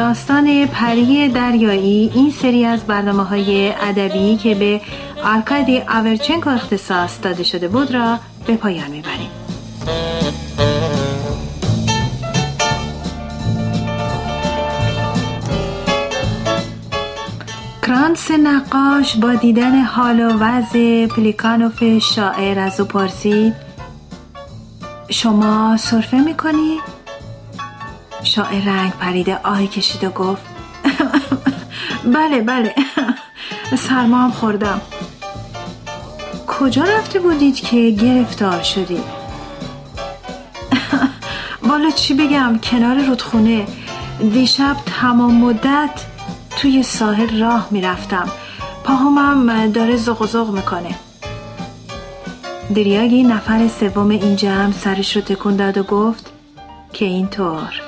داستان پری دریایی این سری از برنامه های ادبی که به آرکادی آورچنکو اختصاص داده شده بود را به پایان می‌بریم کرانس نقاش با دیدن حال و وضع پلیکانوف شاعر از او پرسید شما صرفه می‌کنی؟ شاعر رنگ پریده آهی کشید و گفت بله بله سرما هم خوردم. کجا رفته بودید که گرفتار شدید؟ والا چی بگم کنار رودخونه دیشب تمام مدت توی ساحل راه می‌رفتم. پاهمم داره زغ می‌کنه. دریاگی نفر سوم این جمع سرش رو تکون داد و گفت که اینطور.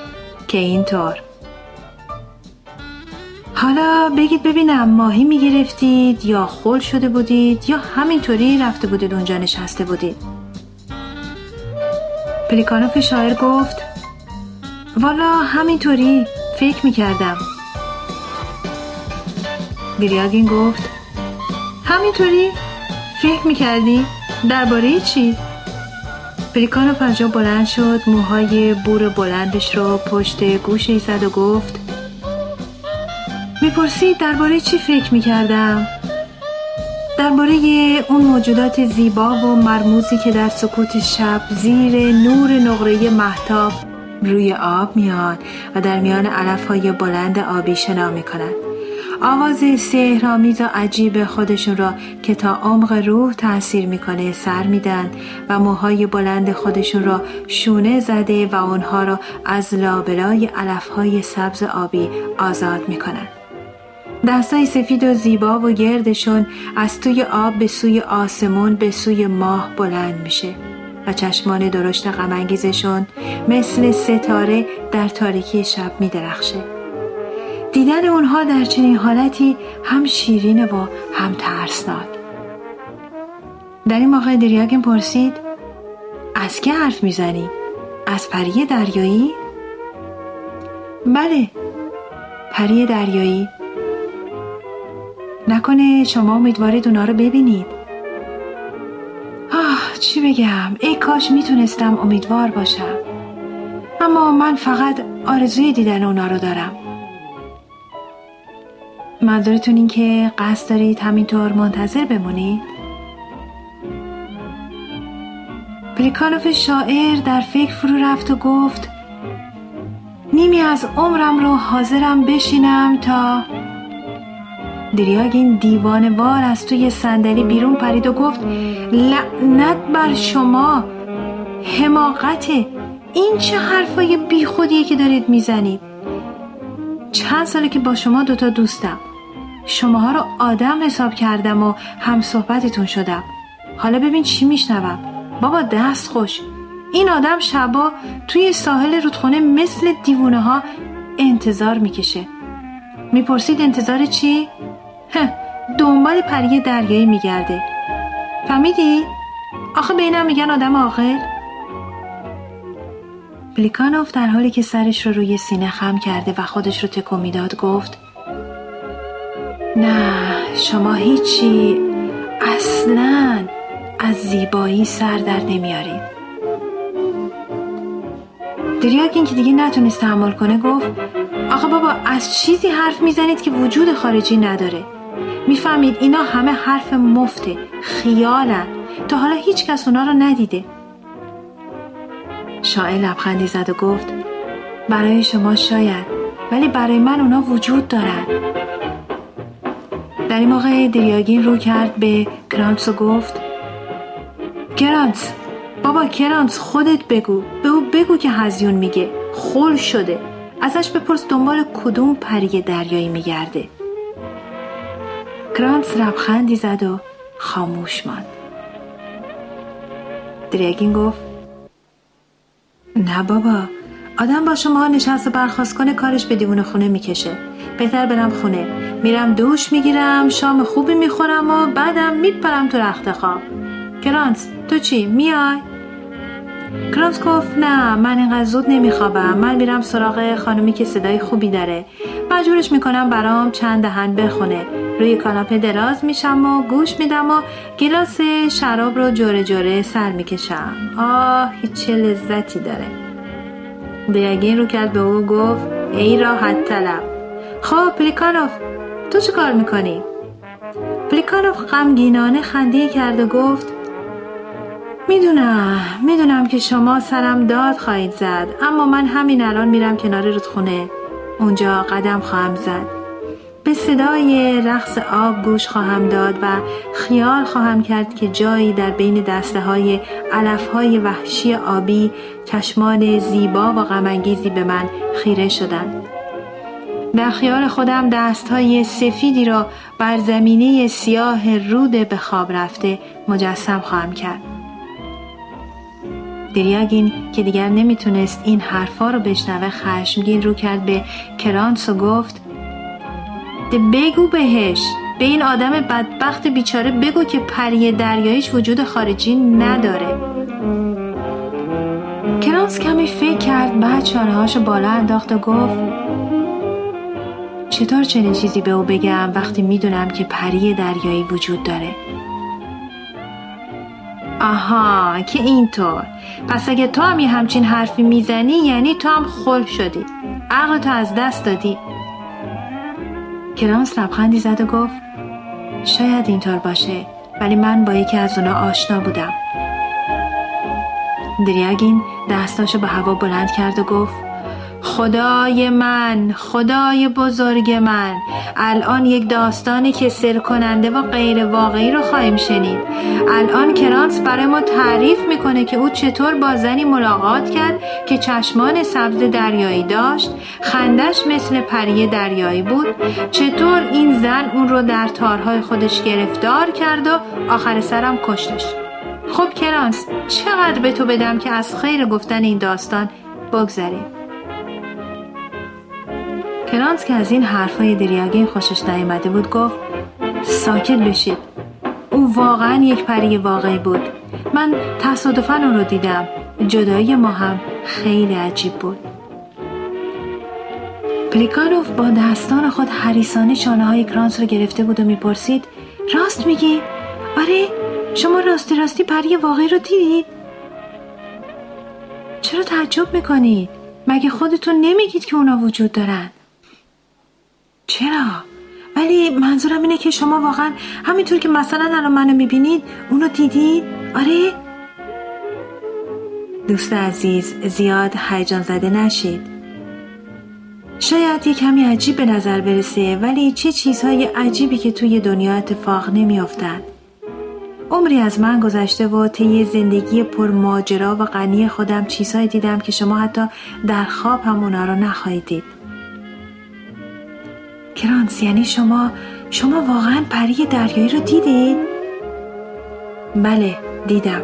که اینطور حالا بگید ببینم ماهی می‌گرفتید یا خل شده بودید یا همینطوری رفته بودید اونجا نشسته بودید پلیکانوف شاعر گفت والا همینطوری فکر می‌کردم دریاگین گفت همینطوری فکر می‌کردی؟ درباره چی؟ پلیکانوف از جا بلند شد موهای بور بلندش رو پشت گوشی زد و گفت می‌پرسید درباره چی فکر می‌کردم؟ درباره اون موجودات زیبا و مرموزی که در سکوت شب زیر نور نقره محتاب روی آب میان و در میان علف های بلند آبی شنا می‌کنند آواز سهرامیز و عجیب خودشون را که تا عمق روح تاثیر می‌کنه سر میدن و موهای بلند خودشون را شونه زده و اونها را از لابلای علفهای سبز آبی آزاد می‌کنن. دستای سفید و زیبا و گردشون از توی آب به سوی آسمون به سوی ماه بلند میشه و چشمان درشت غمانگیزشون مثل ستاره در تاریکی شب میدرخشه. دیدن اونها در چنین حالتی هم شیرین و هم ترسناک در این موقع دریاگین پرسید از که حرف می‌زنی؟ از پری دریایی؟ بله پری دریایی. نکنه شما امیدوارید اونا رو ببینید. آه چی بگم؟ ای کاش می‌تونستم امیدوار باشم. اما من فقط آرزوی دیدن اونا رو دارم. منظورتون این که قصد دارید همینطور منتظر بمونید؟ پلیکانوف شاعر در فکر فرو رفت و گفت نیمی از عمرم رو حاضرم بشینم تا دریاگین دیوان وار از توی صندلی بیرون پرید و گفت لعنت بر شما حماقته این چه حرفای بیخودیه که دارید می‌زنید چند ساله که با شما دوتا دوستم شماها رو آدم حساب کردم و هم صحبتتون شدم. حالا ببین چی میشنوم. بابا دست خوش. این آدم شبا توی ساحل رودخونه مثل دیوونه ها انتظار می‌کشه. می‌پرسید انتظار چی؟ دنبال پری دریایی میگرده. فهمیدی؟ آخه بینم میگن آدم آخر پلیکانوف در حالی که سرش رو روی سینه خم کرده و خودش رو تکو می‌داد گفت نه شما هیچی اصلا از زیبایی سر در نمیارید دریاگین که دیگه نتونست تحمل کنه گفت آقا بابا از چیزی حرف می‌زنید که وجود خارجی نداره. می‌فهمید اینا همه حرف مفته خیالن تا حالا هیچ کس اونا رو ندیده. شاعر لبخندی زد و گفت برای شما شاید ولی برای من اونا وجود دارن. در این موقع دریاگین رو کرد به کرانس و گفت کرانس بابا کرانس خودت بگو به او بگو که هزیون میگه خل شده ازش بپرس دنبال کدوم پری دریایی میگرده. کرانس ربخندی زد و خاموش ماند. دریاگین گفت نه بابا آدم با شما نشست و برخواست کنه کارش به دیوون خونه می‌کشه. بهتر برم خونه. میرم دوش می‌گیرم شام خوبی می‌خورم و بعدم میپرم تو رخت خواب. کرانس تو چی؟ میای؟ کرانس گفت نه من اینقدر زود نمیخوابم. من میرم سراغ خانمی که صدای خوبی داره. مجبورش می‌کنم برام چند دهن بخونه. روی کاناپه دراز میشم و گوش میدم و گلاس شراب رو جوره جوره سر می‌کشم. آه چه لذتی داره. دیگین رو کرد به او گفت ای راحت طلب. خب پلیکانوف تو چه کار می‌کنی؟ پلیکانوف غمگینانه خنده کرد و گفت می‌دونم می‌دونم که شما سرم داد خواهید زد اما من همین الان میرم کنار رودخونه اونجا قدم خواهم زد به صدای رقص آب گوش خواهم داد و خیال خواهم کرد که جایی در بین دسته های علف های وحشی آبی چشمان زیبا و غمانگیزی به من خیره شدند. در خیال خودم دست های سفیدی را بر زمینه سیاه رود به خواب رفته مجسم خواهم کرد. دریاگین که دیگر نمی‌تونست این حرفا رو بشنوه خشمگین رو کرد به کرانس و گفت بگو بهش به این آدم بدبخت بیچاره بگو که پری دریاییش وجود خارجی نداره کرانس کمی فکر کرد بعد شانه هاشو بالا انداخت و گفت چطور چنین چیزی به او بگم وقتی می‌دونم که پری دریایی وجود داره؟ آها که اینطور. پس اگه تو هم یه همچین حرفی می‌زنی یعنی تو هم خل شدی. عقل تو از دست دادی. کرانس لبخندی زد و گفت شاید اینطور باشه ولی من با یکی از اونا آشنا بودم. دریاگین دستاشو به هوا بلند کرد و گفت خدای من خدای بزرگ من. الان یک داستانی که سر کننده و غیر واقعی رو خواهیم شنید. الان کرانس برای ما تعریف می‌کنه که او چطور با زنی ملاقات کرد که چشمان سبز دریایی داشت خندش مثل پری دریایی بود چطور این زن اون رو در تارهای خودش گرفتار کرد و آخر سرم کشتش. خب کرانس چقدر به تو بدم که از خیر گفتن این داستان بگذریم؟ کرانس که از این حرفای دریاگین خوشش نیامده بود گفت ساکت بشید او واقعا یک پری واقعی بود من تصادفا اون رو دیدم جدایی ما هم خیلی عجیب بود پلیکانوف با دستان خود حریسانه شانه های کرانس رو گرفته بود و می‌پرسید راست میگی؟ آره شما راستی راستی پری واقعی رو دیدید؟ چرا تعجب می‌کنید؟ مگه خودتون نمیگید که اونا وجود دارن؟ ولی منظورم اینه که شما واقعا همینطور که مثلا الان منو می‌بینید اونو دیدید؟ آره؟ دوست عزیز زیاد هیجان زده نشید شاید یه کمی عجیب به نظر برسه ولی چه چیزهای عجیبی که توی دنیا اتفاق نمیافتند عمری از من گذشته و طی زندگی پر ماجرا و غنی خودم چیزهایی دیدم که شما حتی در خواب هم اونا رو نخواهید دید کرانس یعنی شما شما واقعا پری دریایی رو دیدید؟ بله دیدم.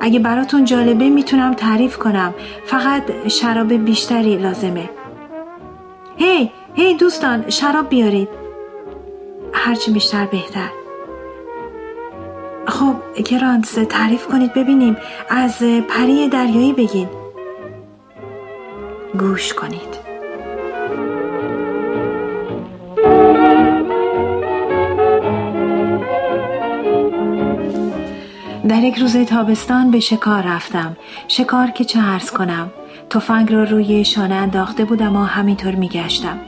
اگه براتون جالبه می‌تونم تعریف کنم. فقط شراب بیشتری لازمه. هی هی دوستان شراب بیارید. هرچی بیشتر بهتر. خب کرانس تعریف کنید ببینیم. از پری دریایی بگین. گوش کنید. یک روز تابستان به شکار رفتم. شکار که چه عرض کنم؟ تفنگ را روی شانه انداخته بودم و همینطور میگشتم.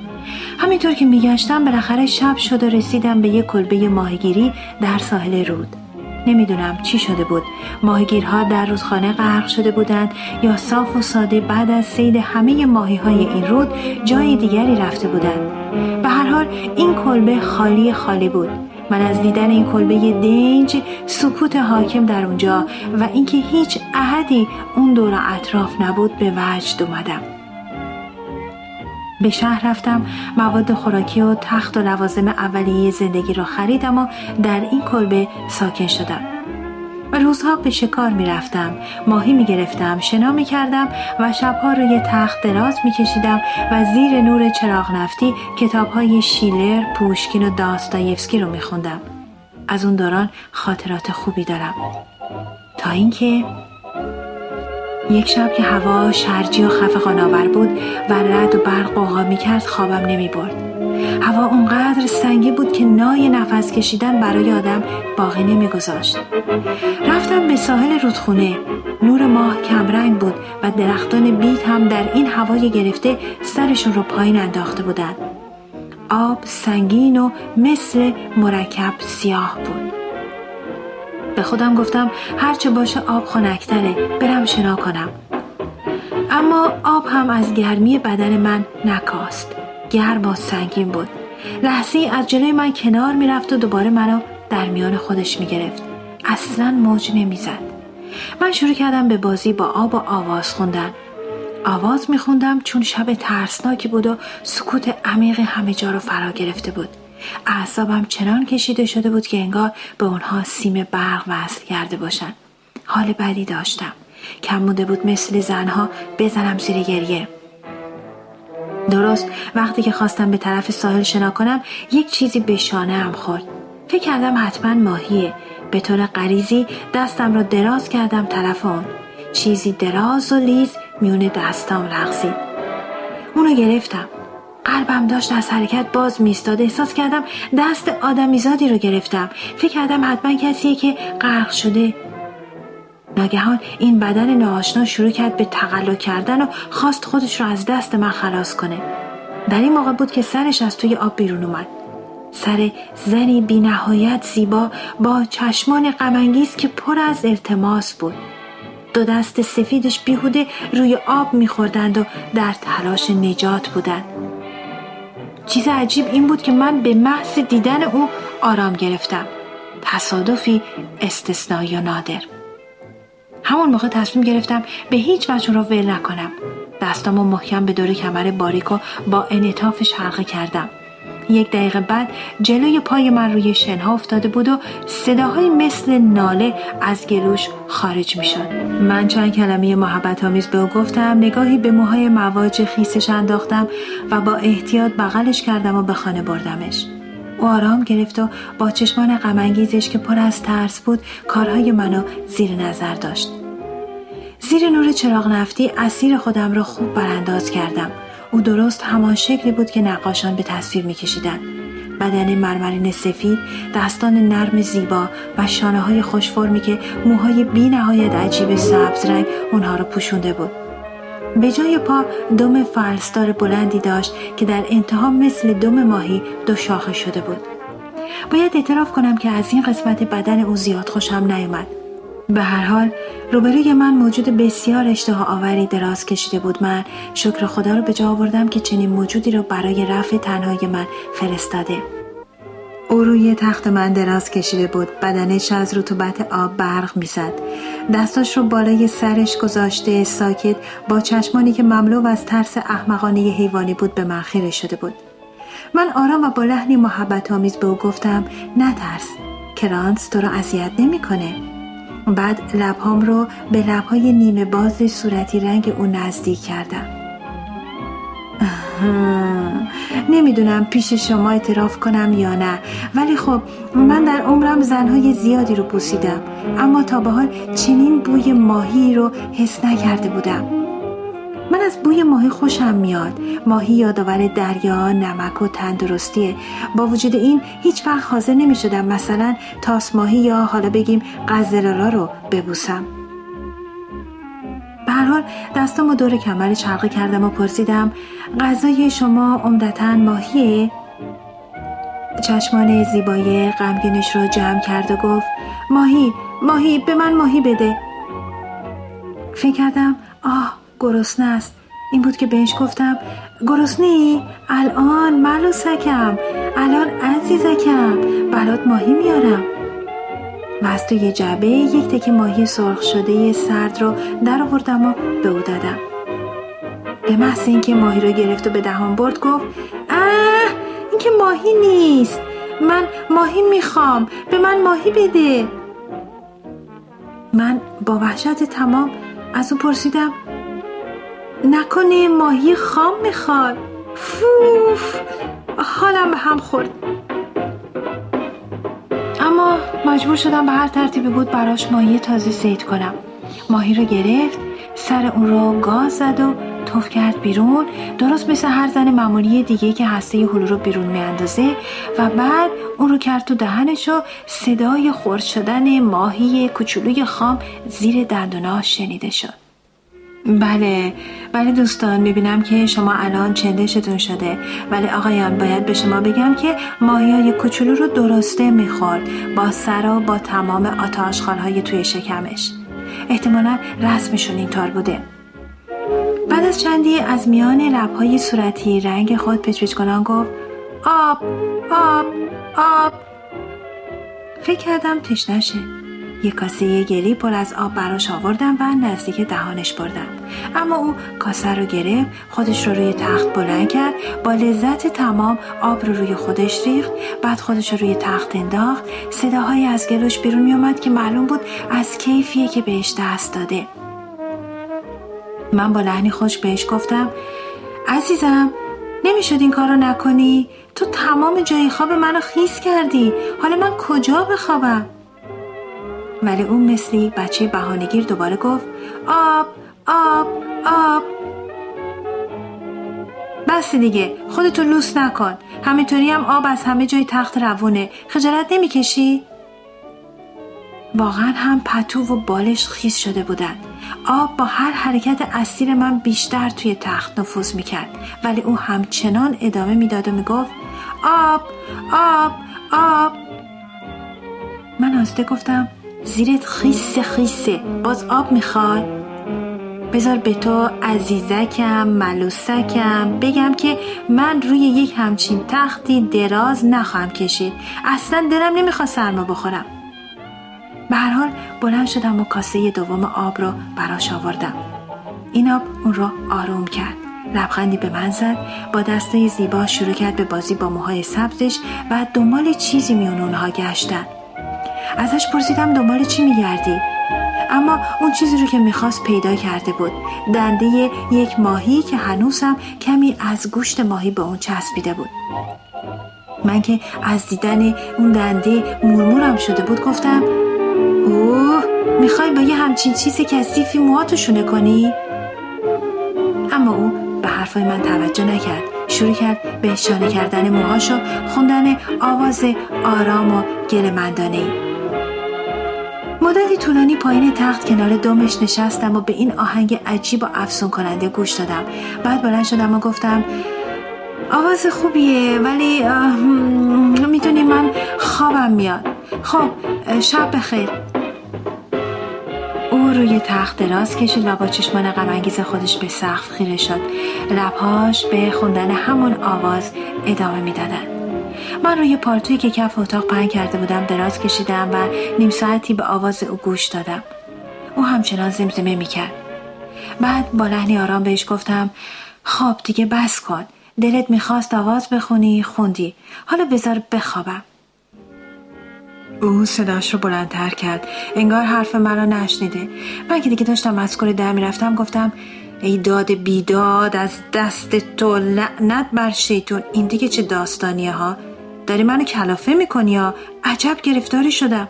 همینطور که میگشتم بالاخره شب شد و رسیدم به یک کلبه ماهیگیری در ساحل رود. نمی‌دونم چی شده بود. ماهیگیرها در رودخانه غرق شده بودند یا صاف و ساده بعد از سید همه ماهی های این رود جای دیگری رفته بودند. به هر حال این کلبه خالی خالی بود. من از دیدن این کلبه دنج سکوت حاکم در اونجا و اینکه هیچ احدی اون دور اطراف نبود به وجد اومدم. به شهر رفتم مواد خوراکی و تخت و لوازم اولیه زندگی را خریدم و در این کلبه ساکن شدم. روزها به شکار می رفتم ماهی می گرفتم شنا می کردم و شبها روی تخت دراز می کشیدم و زیر نور چراغ نفتی کتاب های شیلر، پوشکین و داستایفسکی رو می خوندم. از اون دوران خاطرات خوبی دارم تا اینکه یک شب که هوا شرجی و خفقان آور بود و رد و برق قوقا می کرد خوابم نمی برد. اونقدر سنگی بود که نای نفس کشیدن برای آدم باقی نمیگذاشت. رفتم به ساحل رودخونه. نور ماه کمرنگ بود و درختان بیت هم در این هوای گرفته سرشون رو پایین انداخته بودند. آب سنگین و مثل مرکب سیاه بود. به خودم گفتم هرچه باشه آب خنکتره برم شنا کنم اما آب هم از گرمی بدن من نکاست گرم و سنگین بود لحظه از جلوی من کنار می‌رفت و دوباره منو در میان خودش می‌گرفت. اصلا موج نمی‌زد. من شروع کردم به بازی با آب و آواز خوندن. آواز میخوندم چون شب ترسناکی بود و سکوت عمیق همه جا رو فرا گرفته بود. اعصابم چنان کشیده شده بود که انگار به اونها سیم برق وصل کرده باشن. حال بدی داشتم. کم مونده بود مثل زنها بزنم زیر گریه. درست. وقتی که خواستم به طرف ساحل شنا کنم یک چیزی به شانه هم خورد. فکر کردم حتما ماهیه. به طور غریزی دستم را دراز کردم طرف اون چیزی دراز و لیز میون دستام رقصید اونو گرفتم. قلبم داشت از حرکت باز میستاد احساس کردم دست آدمیزادی رو گرفتم. فکر کردم حتما کسیه که غرق شده ناگهان این بدن ناآشنا شروع کرد به تقلا کردن و خواست خودش رو از دست من خلاص کنه. در این موقع بود که سرش از توی آب بیرون اومد. سر زنی بی نهایت زیبا با چشمان غمانگیز که پر از التماس بود. دو دست سفیدش بیهوده روی آب میخوردند و در تلاش نجات بودند. چیز عجیب این بود که من به محض دیدن او آرام گرفتم. تصادفی استثنایی و نادر. همون موقع تصمیم گرفتم به هیچ وجه را ول نکنم دستامو محکم به دور کمر باریک و با انعطافش حلقه کردم یک دقیقه بعد جلوی پای من روی شنها افتاده بود و صداهای مثل ناله از گلوش خارج می شد. من چند کلمه محبت آمیز به او گفتم نگاهی به موهای مواج خیسش انداختم و با احتیاط بغلش کردم و به خانه بردمش. او آرام گرفت و با چشمان غمانگیزش که پر از ترس بود کارهای منو زیر نظر داشت. زیر نور چراغ نفتی اسیر خودم را خوب برانداز کردم. او درست همان شکلی بود که نقاشان به تصویر میکشیدند بدن مرمرین سفید دستان نرم زیبا و شانه های خوشفرمی که موهای بی نهایت عجیب سبز رنگ اونها را پوشونده بود به جای پا دم فلسدار بلندی داشت که در انتها مثل دم ماهی دو شاخه شده بود. باید اعتراف کنم که از این قسمت بدن او زیاد خوشم نیومد. به هر حال روبروی من موجود بسیار اشتها آوری دراز کشیده بود. من شکر خدا رو به جا آوردم که چنین موجودی رو برای رفع تنهای من فرستاده. او روی تخت من دراز کشیده بود. بدنش از رطوبت آب برق می‌زد. دستاش رو بالای سرش گذاشته ساکت با چشمانی که مملو از ترس احمقانه حیوانی بود به من خیره شده بود. من آرام و با لحنی محبت آمیز به او گفتم نترس کرانس تو را اذیت نمی‌کنه. بعد لبهام رو به لبهای نیمه باز صورتی رنگ او نزدیک کردم. نمی‌دونم پیش شما اعتراف کنم یا نه. ولی خب من در عمرم زنهای زیادی رو بوسیدم اما تا به حال چنین بوی ماهی رو حس نکرده بودم. من از بوی ماهی خوشم میاد. ماهی یادآور دریا نمک و تندرستیه. با وجود این هیچ وقت حاضر نمی شدم مثلا تاس ماهی یا حالا بگیم قزلالا رو ببوسم. به هر حال و دور کمر چرقه کردم و پرسیدم غذای شما عمدتا ماهیه؟ چشمان زیبای غمگینش رو جمع کرد و گفت ماهی ماهی به من ماهی بده. فکر کردم آه گرسنه است. این بود که بهش گفتم گرسنه الان ملوسکم الان عزیزکم برات ماهی میارم. و از توی جعبه یک تکه ماهی سرخ شده سرد رو در آوردم و به او دادم. به محض اینکه ماهی رو گرفت و به دهان برد گفت اه این که ماهی نیست. من ماهی می‌خوام. به من ماهی بده. من با وحشت تمام از او پرسیدم نکنه ماهی خام می‌خواد؟ فوف حالم به هم خورد. اما مجبور شدم به هر ترتیبی بود براش ماهی تازه سید کنم. ماهی رو گرفت سر اون رو گاز زد و توف کرد بیرون. درست مثل هر زن معمولی دیگه که هسته هلو رو بیرون میاندازه و بعد اون رو کرد تو دهنش و صدای خورد شدن ماهی کوچولوی خام زیر دندوناش شنیده شد. بله بله دوستان می‌بینم که شما الان چندشتون شده. ولی آقایان باید به شما بگم که ماهی کوچولو رو درسته می‌خورد. با سر با تمام آتاشخال های توی شکمش. احتمالا رسمشون اینطور بوده. بعد از چندی از میان لبهای صورتی رنگ خود پچ کنان گفت آب آب آب. فکر کردم تشنشه. یک کاسه گلی پر از آب براش آوردم و نزدیک دهانش بردم. اما او کاسه رو گرفت خودش رو روی تخت بلند کرد با لذت تمام آب رو روی خودش ریخت بعد خودش رو روی تخت انداخت. صداهایی از گلوش بیرون میومد که معلوم بود از کیفیه که بهش دست داده. من با لحنی خوش بهش گفتم عزیزم نمی‌شد این کارو نکنی؟ تو تمام جای خواب منو خیس کردی. حالا من کجا بخوابم؟ ولی اون مثلی بچه بهانهگیر دوباره گفت آب آب آب. بس دیگه خودتو لوس نکن. همینطوری هم آب از همه جای تخت روونه. خجالت نمی‌کشی؟ واقعا هم پتو و بالش خیس شده بودن. آب با هر حرکت اسیر من بیشتر توی تخت نفوذ می‌کرد. ولی او همچنان ادامه می‌داد و می‌گفت آب آب آب. من آسته گفتم زیرت خیسه خیسه. باز آب می‌خواد بذار به تو عزیزکم ملوسکم. بگم که من روی یک همچین تختی دراز نخواهم کشید. اصلا دلم نمی‌خواد سرما بخورم. به هر حال بلند شدم و کاسه دوم آب رو براش آوردم. این آب اون رو آروم کرد. لبخندی به من زد با دستای زیبا شروع کرد به بازی با موهای سبزش و دنبال چیزی میون اونها گشتن. ازش پرسیدم دنبال چی میگردی؟ اما اون چیزی رو که می‌خواست پیدا کرده بود. دنده یک ماهی که هنوزم کمی از گوشت ماهی به اون چسبیده بود. من که از دیدن اون دنده مورمورم شده بود گفتم اوه می‌خوای با یه همچین چیز کثیفی موهاتو شونه کنی؟ اما او به حرفای من توجه نکرد. شروع کرد به شانه کردن موهاش و خوندن آواز آرام و گل مندانه مدتی طولانی پایین تخت کنار دومش نشستم و به این آهنگ عجیب و افسون کننده گوش دادم. بعد بلند شدم و گفتم آواز خوبیه ولی می‌دونی من خوابم میاد. خب شب بخیر. او روی تخت دراز کشید و با چشمان غمانگیز خودش به سقف خیره شد. لبهاش به خوندن همون آواز ادامه می‌دادند من روی پالتویی که کف اتاق پهن کرده بودم دراز کشیدم و نیم ساعتی به آواز او گوش دادم. او همچنان زمزمه می‌کرد. بعد با لحنی آرام بهش گفتم خواب دیگه بس کن. دلت می‌خواست آواز بخونی خوندی. حالا بذار بخوابم. او صداش رو بلندتر کرد. انگار حرف مرا نشنیده. من که دیگه داشتم از در می‌رفتم گفتم ای داد بیداد از دست تو لعنت بر شیطون. این دیگه چه داستانیه ها؟ داری منو کلافه می‌کنی یا عجب گرفتاری شدم؟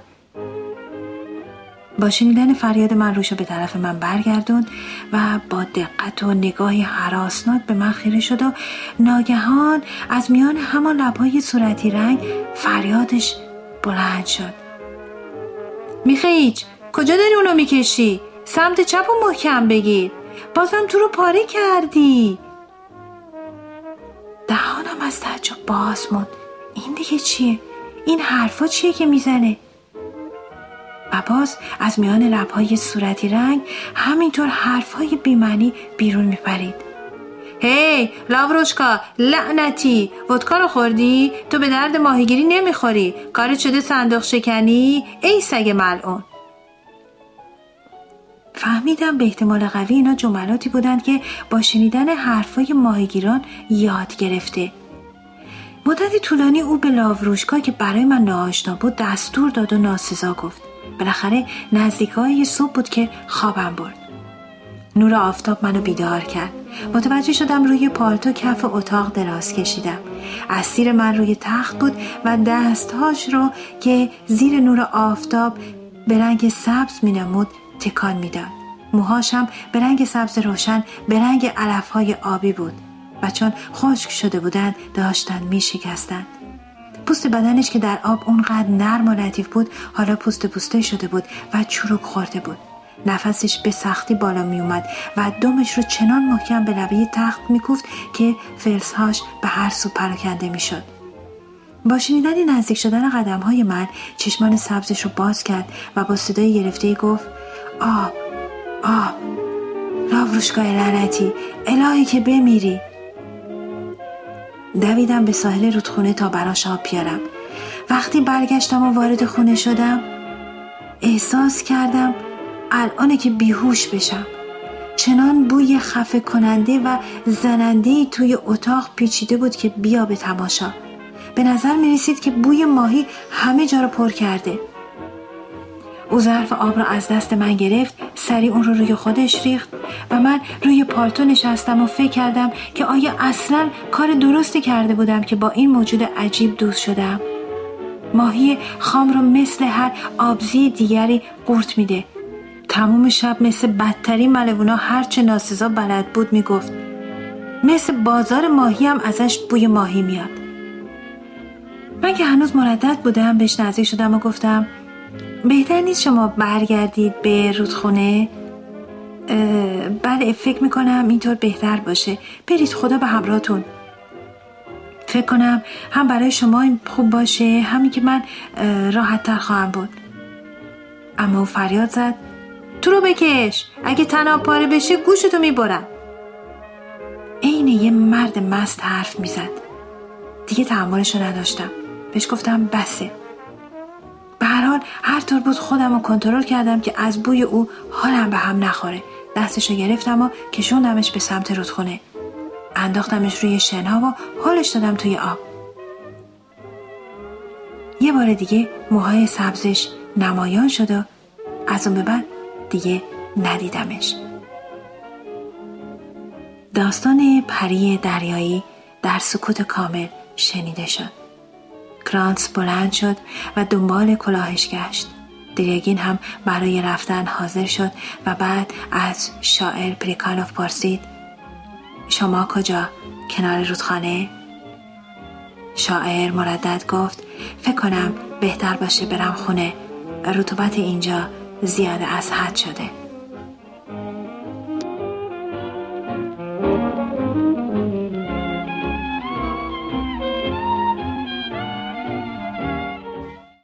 با شنیدن فریاد من روشو به طرف من برگردون و با دقت و نگاهی حراسناک به من خیره شد و ناگهان از میان همان لبهای صورتی رنگ فریادش بلند شد. میخیچ کجا داری اونو می‌کشی؟ سمت چپ و محکم بگیر. بازم تو رو پاره کردی. دهانم از تعجب باز موند. این دیگه چیه؟ این حرفا چیه که می‌زنه؟ و از میان لبهای صورتی رنگ همینطور حرفهای بیمنی بیرون میپرید. هی hey, لاوروشکا لعنتی. ودکا رو خوردی؟ تو به درد ماهیگیری نمی‌خوری. کارت شده صندوق شکنی؟ ای سگ ملعون. فهمیدم به احتمال قوی اینا جملاتی بودند که با شنیدن حرفای ماهیگیران یاد گرفته. مدتی طولانی او به لاوروشکا که برای من ناآشنا بود دستور داد و ناسزا گفت. بالاخره نزدیکای صبح بود که خوابم برد. نور آفتاب منو بیدار کرد. متوجه شدم روی پالتو کف اتاق دراز کشیدم. اسیر من روی تخت بود و دستهاش رو که زیر نور آفتاب به رنگ سبز می نمود تکان می‌داد. موهاش هم به رنگ سبز روشن به رنگ علفهای آبی بود. و چون خشک شده بودند داشتن می شکستند. پوست بدنش که در آب اونقدر نرم و لطیف بود حالا پوست پوسته شده بود و چروک خورده بود نفسش به سختی بالا می اومد و دمش رو چنان محکم به لبه تخت می کوفت که فلسهاش به هر سو پراکنده می شد. با شنیدن نزدیک شدن قدم های من چشمان سبزش رو باز کرد و با صدای گرفته گفت آب آب لاوروشگاه لعنتی الهی که بمیری دویدم به ساحل رودخونه تا براش آب بیارم. وقتی برگشتم و وارد خونه شدم احساس کردم الانه که بیهوش بشم. چنان بوی خفه کننده و زننده توی اتاق پیچیده بود که بیا به تماشا. به نظر می رسید که بوی ماهی همه جا رو پر کرده. او ظرف آب را از دست من گرفت سریع اون رو روی خودش ریخت و من روی پالتو نشستم و فکر کردم که آیا اصلا کار درستی کرده بودم که با این موجود عجیب دوست شدم. ماهی خام رو مثل هر آبزی دیگری قورت میده. تموم شب مثل بدترین ملوونا هرچه ناسزا بلد بود می‌گفت. مثل بازار ماهی هم ازش بوی ماهی میاد. من که هنوز مردد بودم بهش نزدیک شدم و گفتم بهتر نیست شما برگردید به رودخونه؟ بله فکر می‌کنم اینطور بهتر باشه. برید خدا به همراهتون. فکر کنم هم برای شما خوب باشه همین که من راحت تر خواهم بود. اما او فریاد زد. تو رو بکش! اگه تنها پاره بشه گوشتو می‌برم. عین یه مرد مست حرف می‌زد. دیگه تحملش رو نداشتم. بهش گفتم بسه. حال هر طور بود خودم رو کنترل کردم که از بوی او حالم به هم نخوره. دستش رو گرفتم و کشوندمش به سمت رودخونه. انداختمش روی شنها و حالش دادم توی آب. یه بار دیگه موهای سبزش نمایان شد و از اون به بعد دیگه ندیدمش. داستان پری دریایی در سکوت کامل شنیده شد. کرانس بلند شد و دنبال کلاهش گشت دریاگین هم برای رفتن حاضر شد و بعد از شاعر پریکالوف پرسید شما کجا؟ کنار رودخانه؟ شاعر مردد گفت فکر کنم بهتر باشه برم خونه رطوبت اینجا زیاده از حد شده